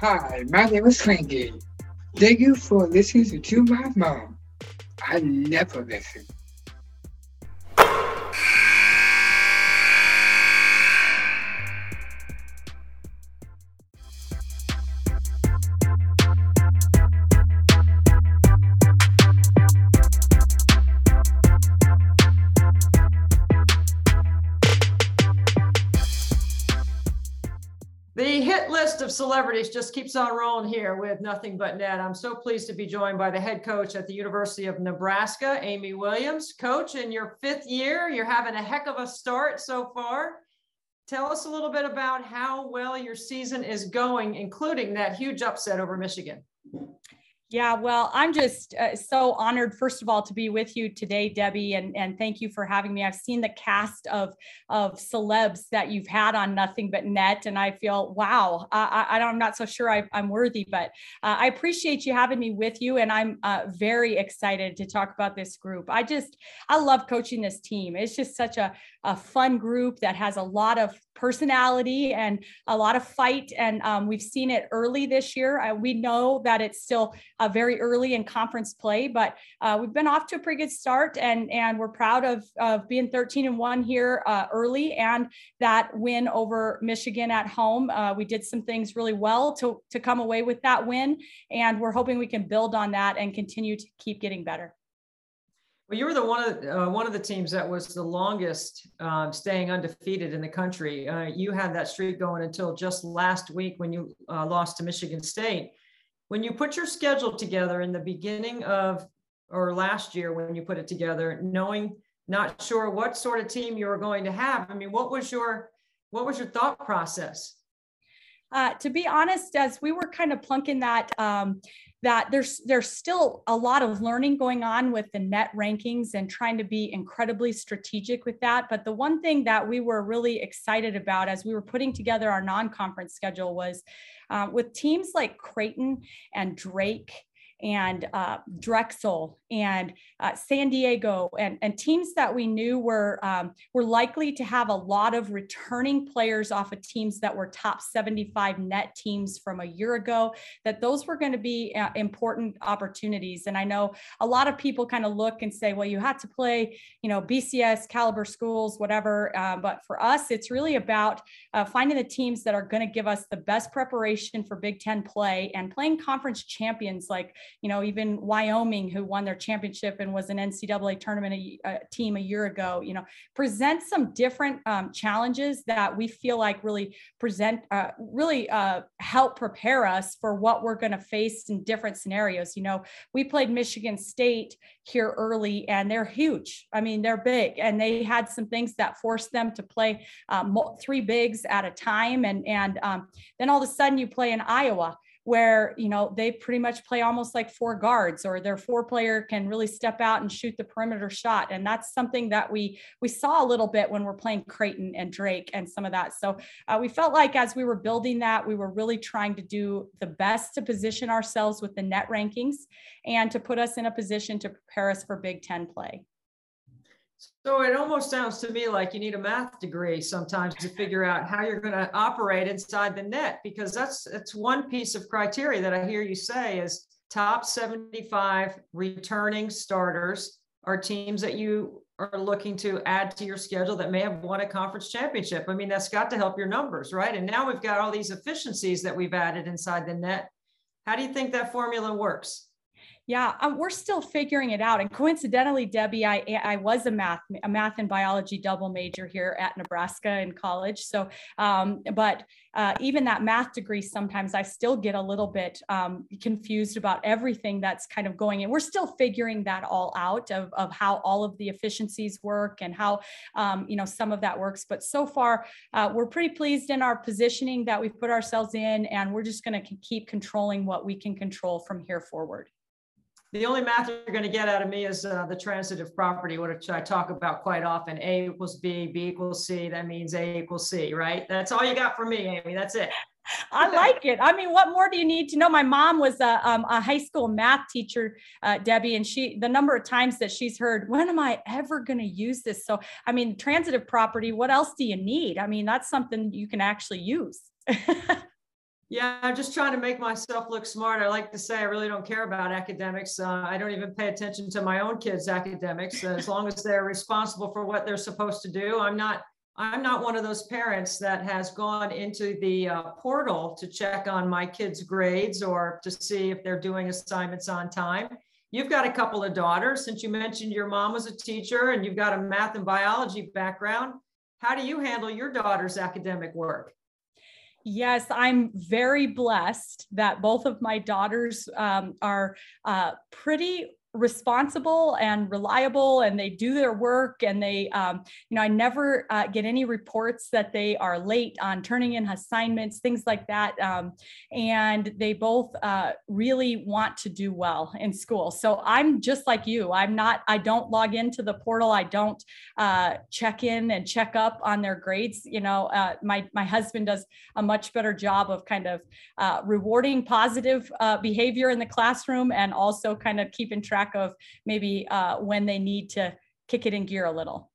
Hi, my name is Frankie. Thank you for listening to my mom. I never listen. Celebrities just keeps on rolling here with nothing but net. I'm so pleased to be joined by the head coach at the University of Nebraska, Amy Williams. Coach, in your fifth year, you're having a heck of a start so far. Tell us a little bit about how well your season is going, including that huge upset over Michigan. Yeah, well, I'm just uh, so honored, first of all, to be with you today, Debbie, and, and thank you for having me. I've seen the cast of of celebs that you've had on Nothing But Net, and I feel, wow, I, I, am not so sure I, am worthy, but uh, I appreciate you having me with you, and I'm uh, very excited to talk about this group. I just, I love coaching this team. It's just such a, a fun group that has a lot of personality and a lot of fight. And um, we've seen it early this year. We know that it's still uh, very early in conference play, but uh, we've been off to a pretty good start, and and we're proud of of being 13 and one here uh, early, and that win over Michigan at home. Uh, we did some things really well to to come away with that win, and we're hoping we can build on that and continue to keep getting better. Well, you were the one of uh, one of the teams that was the longest um, staying undefeated in the country. Uh, you had that streak going until just last week when you uh, lost to Michigan State. When you put your schedule together in the beginning of or last year when you put it together, knowing not sure what sort of team you were going to have, I mean, what was your what was your thought process? Uh, to be honest, as we were kind of plunking that um, that there's there's still a lot of learning going on with the net rankings and trying to be incredibly strategic with that. But the one thing that we were really excited about as we were putting together our non-conference schedule was uh, with teams like creighton and drake and uh, Drexel and uh, San Diego and, and teams that we knew were um, were likely to have a lot of returning players off of teams that were top 75 net teams from a year ago. That those were going to be uh, important opportunities. And I know a lot of people kind of look and say, well, you had to play, you know, BCS caliber schools, whatever. Uh, but for us, it's really about uh, finding the teams that are going to give us the best preparation for Big Ten play and playing conference champions like you know, even Wyoming, who won their championship and was an NCAA tournament a, a team a year ago, you know, present some different um, challenges that we feel like really present, uh, really uh, help prepare us for what we're going to face in different scenarios. You know, we played Michigan State here early and they're huge. I mean, they're big and they had some things that forced them to play um, three bigs at a time. And, and um, then all of a sudden you play in Iowa where you know they pretty much play almost like four guards or their four player can really step out and shoot the perimeter shot. And that's something that we we saw a little bit when we're playing creighton and drake and some of that. So uh, we felt like as we were building that we were really trying to do the best to position ourselves with the net rankings and to put us in a position to prepare us for big ten play so it almost sounds to me like you need a math degree sometimes to figure out how you're going to operate inside the net because that's that's one piece of criteria that I hear you say is top 75 returning starters are teams that you are looking to add to your schedule that may have won a conference championship. I mean, that's got to help your numbers, right? And now we've got all these efficiencies that we've added inside the net. How do you think that formula works? Yeah, um, we're still figuring it out. And coincidentally, Debbie, I I was a math a math and biology double major here at Nebraska in college. So, um, but uh, even that math degree, sometimes I still get a little bit um, confused about everything that's kind of going in. We're still figuring that all out of of how all of the efficiencies work and how um, you know some of that works. But so far, uh, we're pretty pleased in our positioning that we've put ourselves in, and we're just going to keep controlling what we can control from here forward the only math you're going to get out of me is uh, the transitive property, which I talk about quite often. A equals B, B equals C. That means A equals C, right? That's all you got for me, Amy. That's it. I like it. I mean, what more do you need to know? My mom was a, um, a high school math teacher, uh, Debbie, and she, the number of times that she's heard, when am I ever going to use this? So, I mean, transitive property, what else do you need? I mean, that's something you can actually use. Yeah, I'm just trying to make myself look smart. I like to say I really don't care about academics. Uh, I don't even pay attention to my own kids' academics. As long as they're responsible for what they're supposed to do, I'm not. I'm not one of those parents that has gone into the uh, portal to check on my kids' grades or to see if they're doing assignments on time. You've got a couple of daughters. Since you mentioned your mom was a teacher and you've got a math and biology background, how do you handle your daughter's academic work? Yes, I'm very blessed that both of my daughters um, are uh, pretty responsible and reliable and they do their work and they um, you know i never uh, get any reports that they are late on turning in assignments things like that um, and they both uh, really want to do well in school. So i'm just like you. I'm not i don't log into the portal. I don't uh, check in and check up on their grades you know uh, my my husband does a much better job of kind of uh, rewarding positive uh, behavior in the classroom and also kind of keeping track track of maybe uh, when they need to kick it in gear a little.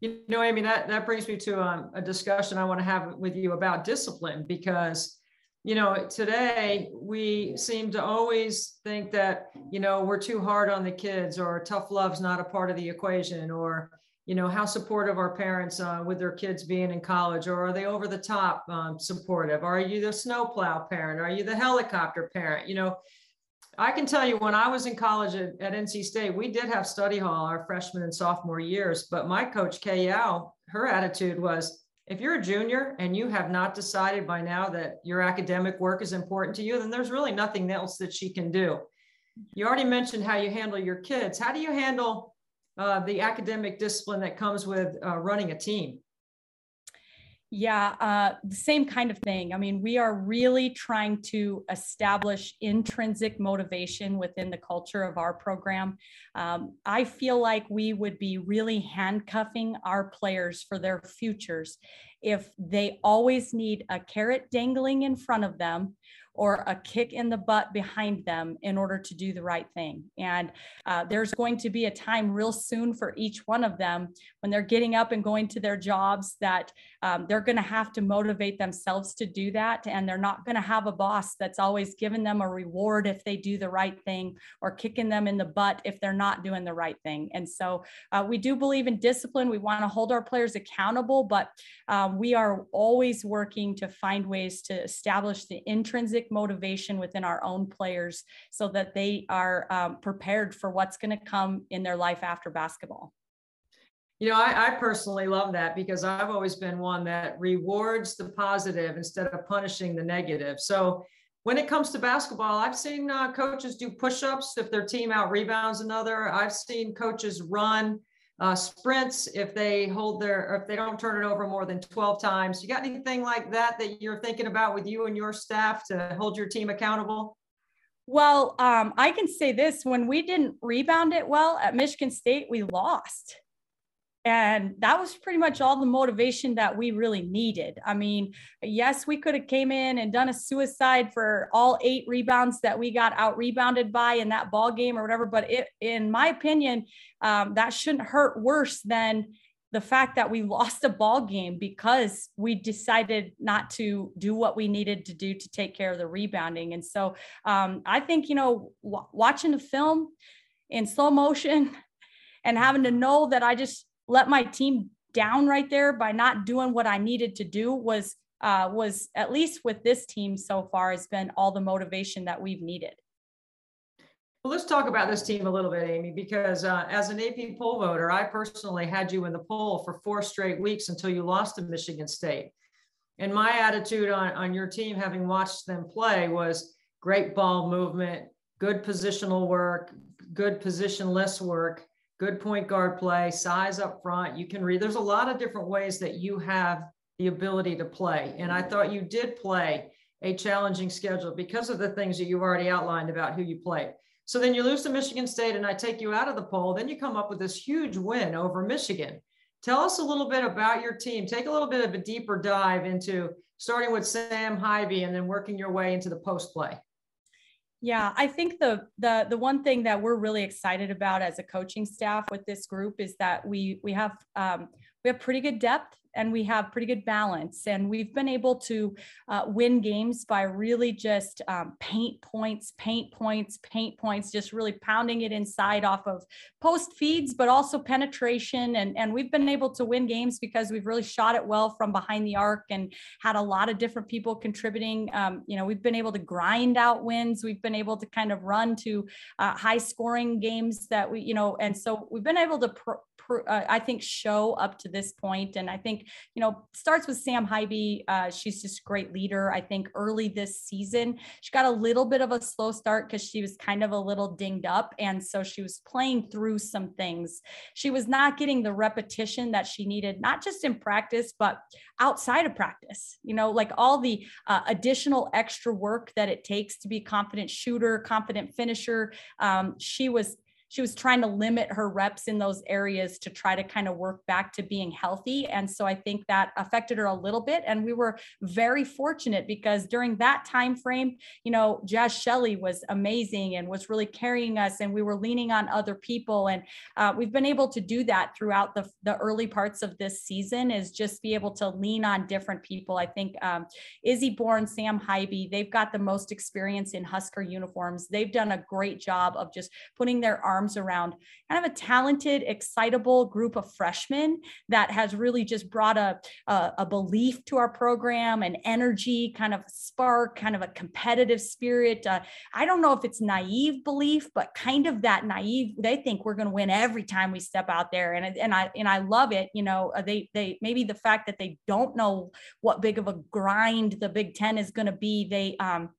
You know, Amy, that, that brings me to um, a discussion I want to have with you about discipline because, you know, today we seem to always think that, you know, we're too hard on the kids or tough love's not a part of the equation or, you know, how supportive are parents uh, with their kids being in college or are they over the top um, supportive? Are you the snowplow parent? Are you the helicopter parent? You know, I can tell you when I was in college at, at, NC State, we did have study hall our freshman and sophomore years. But my coach, Kay Yow, her attitude was if you're a junior and you have not decided by now that your academic work is important to you, then there's really nothing else that she can do. You already mentioned how you handle your kids. How do you handle uh, the academic discipline that comes with uh, running a team? Yeah, uh, the same kind of thing. I mean, we are really trying to establish intrinsic motivation within the culture of our program. Um, I feel like we would be really handcuffing our players for their futures if they always need a carrot dangling in front of them or a kick in the butt behind them in order to do the right thing. And uh, there's going to be a time real soon for each one of them when they're getting up and going to their jobs that um, they're going to have to motivate themselves to do that. And they're not going to have a boss that's always giving them a reward if they do the right thing or kicking them in the butt if they're not doing the right thing. And so uh, we do believe in discipline. We want to hold our players accountable, but um, we are always working to find ways to establish the intrinsic motivation within our own players so that they are um, prepared for what's going to come in their life after basketball. You know, I, I, personally love that because I've always been one that rewards the positive instead of punishing the negative. So when it comes to basketball, I've seen uh, coaches do push-ups if their team out rebounds another. I've seen coaches run uh, sprints if they hold their if they don't turn it over more than 12 times you got anything like that that you're thinking about with you and your staff to hold your team accountable well um, i can say this when we didn't rebound it well at michigan state we lost and that was pretty much all the motivation that we really needed. I mean yes we could have came in and done a suicide for all eight rebounds that we got out rebounded by in that ball game or whatever but it in my opinion um, that shouldn't hurt worse than the fact that we lost a ball game because we decided not to do what we needed to do to take care of the rebounding. And so um, i think you know w- watching the film in slow motion and having to know that i just let my team down right there by not doing what I needed to do was uh, was at least with this team so far has been all the motivation that we've needed. Well, let's talk about this team a little bit, Amy, because uh, as an AP poll voter, I personally had you in the poll for four straight weeks until you lost to Michigan State. And my attitude on, on your team, having watched them play, was great ball movement, good positional work, good positionless work good point guard play, size up front. You can read. There's a lot of different ways that you have the ability to play. And I thought you did play a challenging schedule because of the things that you've already outlined about who you played. So then you lose to Michigan State, and I take you out of the poll. Then you come up with this huge win over Michigan. Tell us a little bit about your team. Take a little bit of a deeper dive into starting with Sam Haiby and then working your way into the post play. Yeah, I think the the the one thing that we're really excited about as a coaching staff with this group is that we we have um, we have pretty good depth and we have pretty good balance. And we've been able to uh, win games by really just um, paint points, paint points, paint points, just really pounding it inside off of post feeds, but also penetration. And, and we've been able to win games because we've really shot it well from behind the arc and had a lot of different people contributing. Um, you know, we've been able to grind out wins. We've been able to kind of run to uh, high scoring games that we, you know, and so we've been able to uh, I think, show up to this point. And I think, you know, starts with Sam Haiby. Uh, she's just a great leader. I think early this season, she got a little bit of a slow start because she was kind of a little dinged up. And so she was playing through some things. She was not getting the repetition that she needed, not just in practice, but outside of practice, you know, like all the uh, additional extra work that it takes to be a confident shooter, confident finisher. Um, she was she was trying to limit her reps in those areas to try to kind of work back to being healthy. And so I think that affected her a little bit. And we were very fortunate because during that time frame, you know, Jaz Shelley was amazing and was really carrying us, and we were leaning on other people. And uh, we've been able to do that throughout the, the early parts of this season is just be able to lean on different people. I think um, Izzy Bourne, Sam Haiby, they've got the most experience in Husker uniforms. They've done a great job of just putting their arms arms around kind of a talented, excitable group of freshmen that has really just brought a, a, a belief to our program, an energy, kind of spark, kind of a competitive spirit. Uh, I don't know if it's naive belief, but kind of that naive. They think we're going to win every time we step out there, and and I and I love it. You know, uh, they they maybe the fact that they don't know what big of a grind the Big Ten is going to be. They um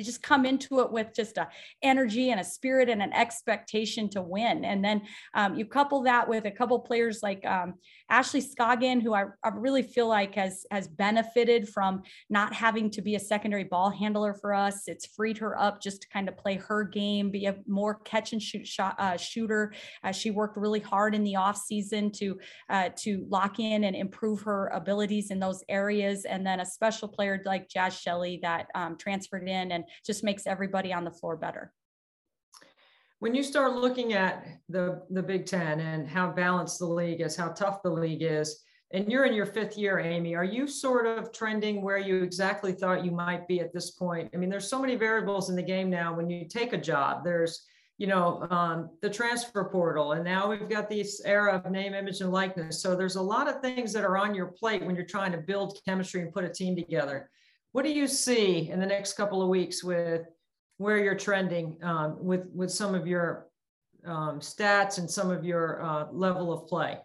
just come into it with just a energy and a spirit and an expectation to win. And then um, you couple that with a couple players like um, ashley scoggin who I, I, really feel like has has benefited from not having to be a secondary ball handler for us. It's freed her up just to kind of play her game be a more catch and shoot shot uh, shooter. Uh, she worked really hard in the off season to uh, to lock in and improve her abilities in those areas. And then a special player like jaz shelley that um, transferred in and and just makes everybody on the floor better. When you start looking at the, the Big Ten and how balanced the league is, how tough the league is, and you're in your fifth year, Amy, are you sort of trending where you exactly thought you might be at this point? I mean, there's so many variables in the game now. When you take a job, there's you know um, the transfer portal and now we've got this era of name image and likeness so there's a lot of things that are on your plate when you're trying to build chemistry and put a team together what do you see in the next couple of weeks with where you're trending um, with with some of your um, stats and some of your uh, level of play?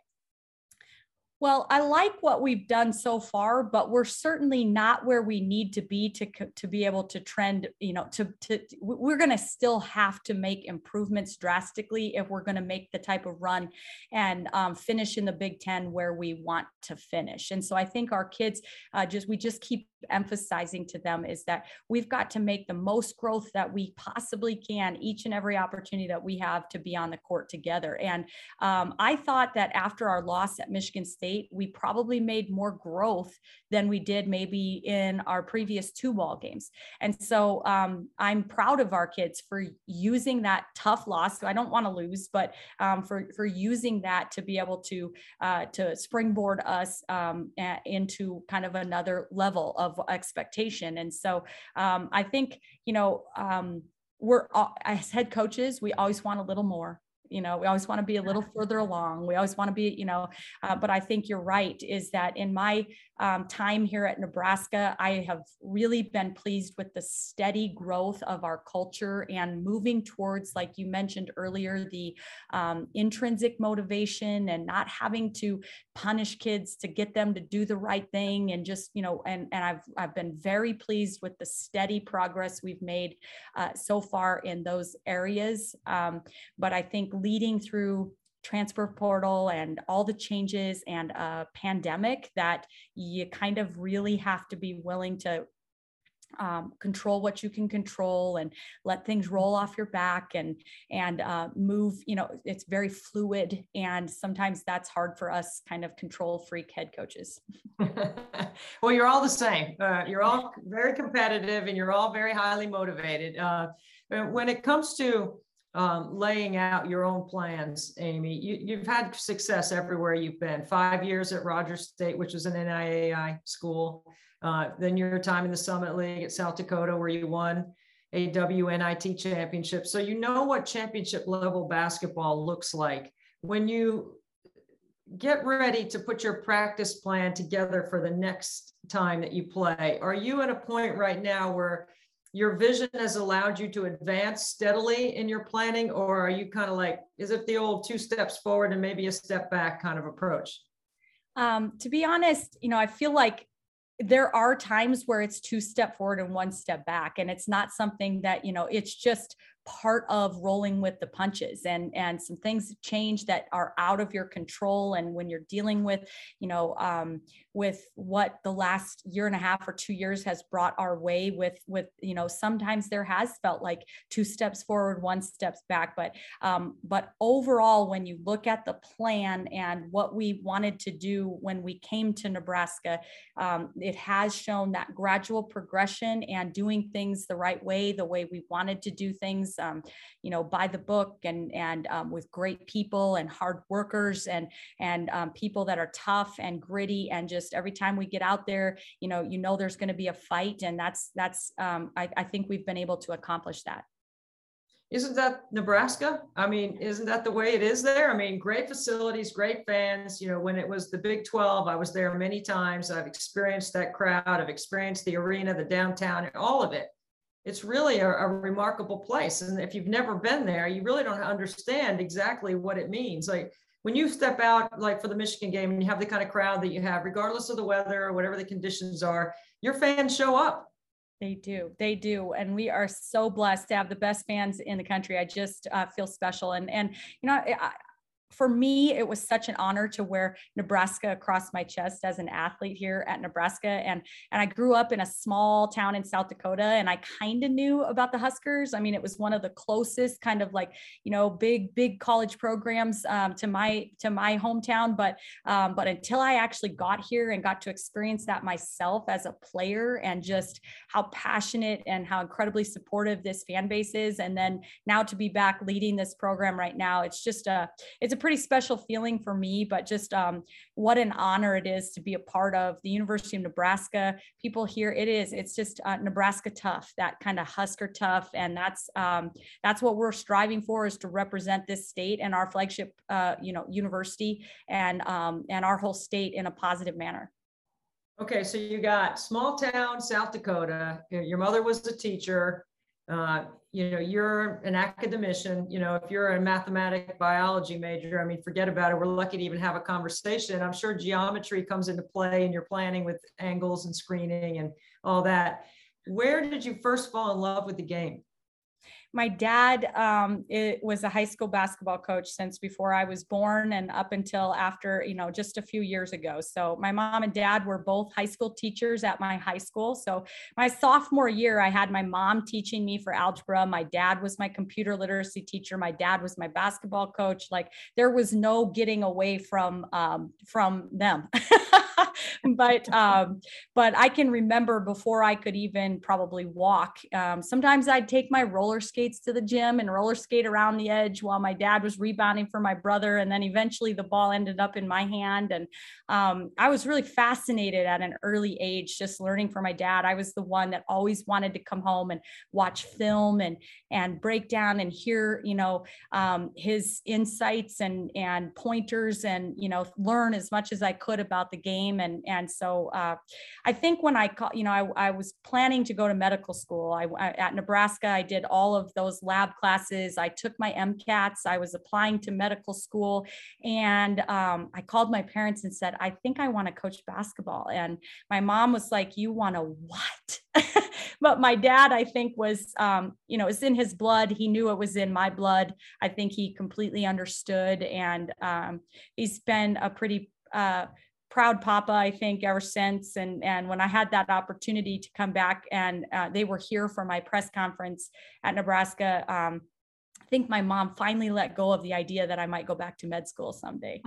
Well, I like what we've done so far, but we're certainly not where we need to be to to be able to trend. You know, to to we're going to still have to make improvements drastically if we're going to make the type of run and um, finish in the Big Ten where we want to finish. And so I think our kids uh, just we just keep emphasizing to them is that we've got to make the most growth that we possibly can each and every opportunity that we have to be on the court together. And um, I thought that after our loss at Michigan State, we probably made more growth than we did maybe in our previous two ball games. And so um, I'm proud of our kids for using that tough loss. So I don't want to lose, but um, for for using that to be able to uh, to springboard us um, into kind of another level of of expectation. And so um, I think, you know, um, we're as head coaches, we always want a little more you know we always want to be a little further along we always want to be you know uh, but i think you're right is that in my um, time here at Nebraska, I have really been pleased with the steady growth of our culture and moving towards, like you mentioned earlier, the um, intrinsic motivation and not having to punish kids to get them to do the right thing. And just, you know, and, and I've, I've been very pleased with the steady progress we've made uh, so far in those areas. Um, but I think leading through transfer portal and all the changes and a pandemic that you kind of really have to be willing to um, control what you can control and let things roll off your back and and uh, move you know it's very fluid and sometimes that's hard for us kind of control freak head coaches. Well you're all the same. Uh, you're all very competitive and you're all very highly motivated. Uh, when it comes to um, laying out your own plans, Amy. You, have had success everywhere you've been. Five years at Rogers State, which was an NIAI school. Uh, then your time in the Summit League at South Dakota, where you won a WNIT championship. So you know what championship level basketball looks like. When you get ready to put your practice plan together for the next time that you play, are you at a point right now where your vision has allowed you to advance steadily in your planning or are you kind of like is it the old two steps forward and maybe a step back kind of approach? Um, to be honest you know i feel like there are times where it's two step forward and one step back and it's not something that you know it's just part of rolling with the punches and and some things change that are out of your control. And when you're dealing with you know um, with what the last year and a half or two years has brought our way with with you know sometimes there has felt like two steps forward one steps back. But um, but overall when you look at the plan and what we wanted to do when we came to nebraska um, it has shown that gradual progression and doing things the right way the way we wanted to do things um, you know, by the book and and um, with great people and hard workers and and um, people that are tough and gritty and just every time we get out there, you know, you know, there's going to be a fight, and that's that's um, I, I think we've been able to accomplish that. Isn't that Nebraska? I mean, isn't that the way it is there? I mean, great facilities, great fans. You know, when it was the Big 12, I was there many times. I've experienced that crowd, I've experienced the arena, the downtown, all of it it's really a, a, remarkable place. And if you've never been there, you really don't understand exactly what it means. Like when you step out, like for the Michigan game, and you have the kind of crowd that you have, regardless of the weather or whatever the conditions are, your fans show up. They do. They do. And we are so blessed to have the best fans in the country. I just uh, feel special. And, and, you know, I, for me, it was such an honor to wear Nebraska across my chest as an athlete here at Nebraska. And, and I grew up in a small town in South Dakota and I kind of knew about the Huskers. I mean, it was one of the closest kind of like, you know, big, big college programs um, to my, to my hometown. But, um, but until I actually got here and got to experience that myself as a player and just how passionate and how incredibly supportive this fan base is. And then now to be back leading this program right now, it's just a, it's a a pretty special feeling for me, but just um, what an honor it is to be a part of the University of Nebraska. People here, it is, it's just uh, Nebraska tough, that kind of Husker tough. And that's, um, that's what we're striving for is to represent this state and our flagship, uh, you know, university and, um, and our whole state in a positive manner. Okay, so you got small town South Dakota. Your mother was a teacher. Uh, you know, you're an academician, you know, if you're a mathematic biology major, I mean, forget about it. We're lucky to even have a conversation. I'm sure geometry comes into play in your planning with angles and screening and all that. Where did you first fall in love with the game? My dad um, it was a high school basketball coach since before I was born and up until after, you know, just a few years ago. So my mom and dad were both high school teachers at my high school. So my sophomore year, I had my mom teaching me for algebra. My dad was my computer literacy teacher. My dad was my basketball coach. Like there was no getting away from um, from them. but um, but I can remember before I could even probably walk. Um, sometimes I'd take my roller skates to the gym and roller skate around the edge while my dad was rebounding for my brother, and then eventually the ball ended up in my hand. And um, I was really fascinated at an early age, just learning from my dad. I was the one that always wanted to come home and watch film and and break down and hear you know um, his insights and and pointers and you know learn as much as I could about the game and and so uh, I think when I you know, I, I was planning to go to medical school. I, I, at Nebraska, I did all of those lab classes. I took my MCATs. I was applying to medical school, and um, I called my parents and said, "I think I want to coach basketball." And my mom was like, "You want to what?" but my dad, I think, was, um, you know, it's in his blood. He knew it was in my blood. I think he completely understood, and um, he's been a pretty uh, proud papa i think ever since. And and when i had that opportunity to come back and uh, they were here for my press conference at nebraska um, i think my mom finally let go of the idea that i might go back to med school someday.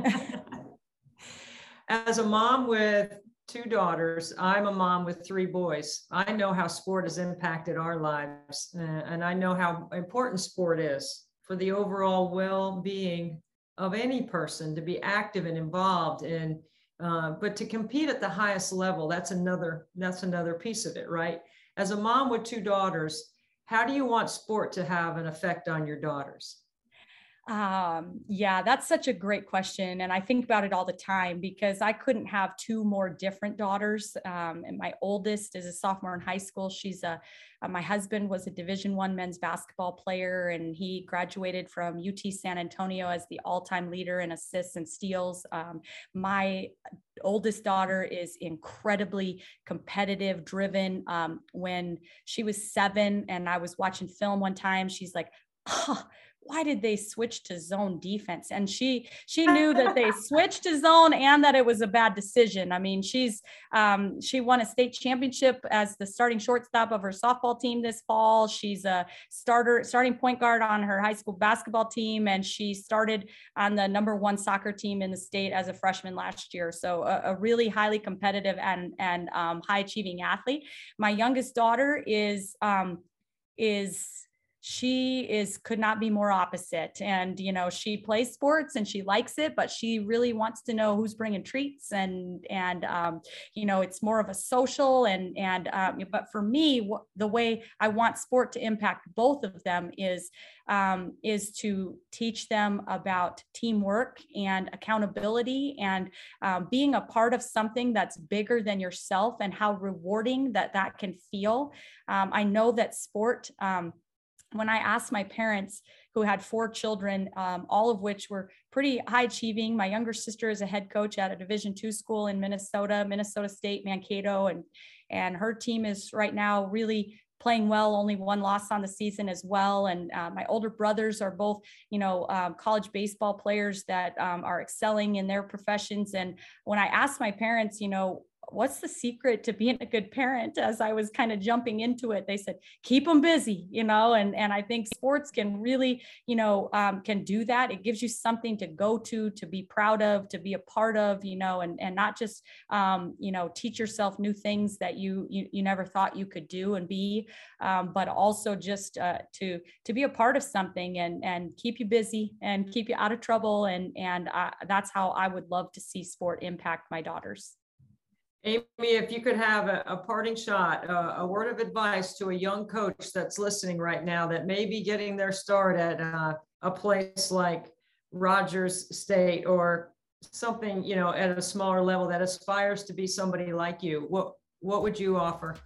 As a mom with two daughters i'm a mom with three boys. I know how sport has impacted our lives uh, and i know how important sport is for the overall well-being of any person to be active and involved and uh, but to compete at the highest level that's another that's another piece of it right? As a mom with two daughters how do you want sport to have an effect on your daughters um, yeah, that's such a great question. And I think about it all the time because I couldn't have two more different daughters. Um, and my oldest is a sophomore in high school. She's a, uh, my husband was a division one men's basketball player and he graduated from UT San Antonio as the all-time leader in assists and steals. Um, my oldest daughter is incredibly competitive driven. Um, when she was seven and I was watching film one time, she's like, oh, why did they switch to zone defense? And she she knew that they switched to zone and that it was a bad decision. I mean she's um, she won a state championship as the starting shortstop of her softball team this fall. She's a starter starting point guard on her high school basketball team and she started on the number one soccer team in the state as a freshman last year. So a, a really highly competitive and and um, high achieving athlete. My youngest daughter is um, is she is could not be more opposite. And you know she plays sports and she likes it but she really wants to know who's bringing treats and and um, you know it's more of a social and and um, but for me the way i want sport to impact both of them is um, is to teach them about teamwork and accountability and um, being a part of something that's bigger than yourself and how rewarding that that can feel. Um, i know that sport um, when I asked my parents who had four children, um, all of which were pretty high achieving, my younger sister is a head coach at a Division two school in Minnesota, Minnesota State, Mankato, and and her team is right now really playing well. Only one loss on the season as well. And uh, my older brothers are both, you know, um, college baseball players that um, are excelling in their professions. And when I asked my parents, you know, what's the secret to being a good parent? As i was kind of jumping into it they said keep them busy you know and and i think sports can really you know um, can do that. It gives you something to go to to be proud of to be a part of you know and and not just um, you know teach yourself new things that you you, you never thought you could do and be um, but also just uh, to to be a part of something and and keep you busy and keep you out of trouble. And and uh, that's how i would love to see sport impact my daughters Amy, if you could have a, a parting shot, a word of advice to a young coach that's listening right now that may be getting their start at uh, a place like Rogers State or something, you know, at a smaller level that aspires to be somebody like you, what what would you offer?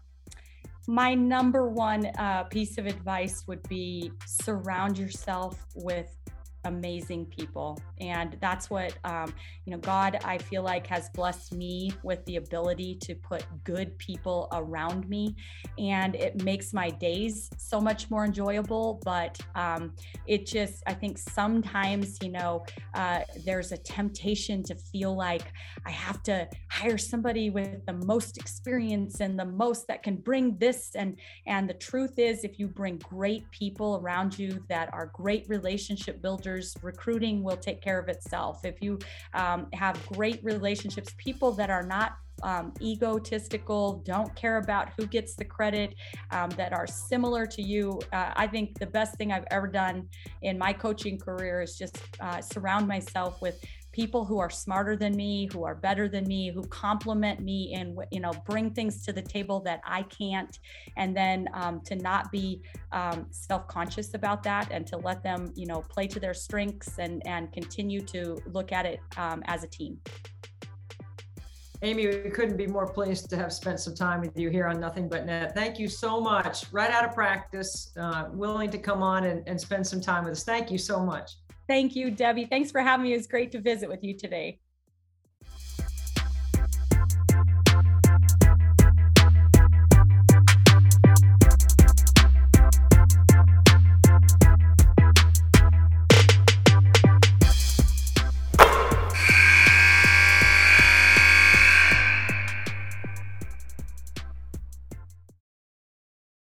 My number one uh, piece of advice would be surround yourself with amazing people. And that's what um, you know god i feel like has blessed me with the ability to put good people around me. And it makes my days so much more enjoyable. But um, it just i think sometimes you know uh, there's a temptation to feel like i have to hire somebody with the most experience and the most that can bring this. And and the truth is if you bring great people around you that are great relationship builders recruiting will take care of itself. If you um, have great relationships, people that are not um, egotistical, don't care about who gets the credit, um, that are similar to you. Uh, I think the best thing I've ever done in my coaching career is just uh, surround myself with people who are smarter than me, who are better than me, who complement me and you know bring things to the table that I can't, and then um, to not be um, self-conscious about that and to let them you know play to their strengths and and continue to look at it um, as a team. Amy, we couldn't be more pleased to have spent some time with you here on Nothing But Net. Thank you so much. Right out of practice, uh, willing to come on and, and spend some time with us. Thank you so much. Thank you, Debbie. Thanks for having me. It was great to visit with you today.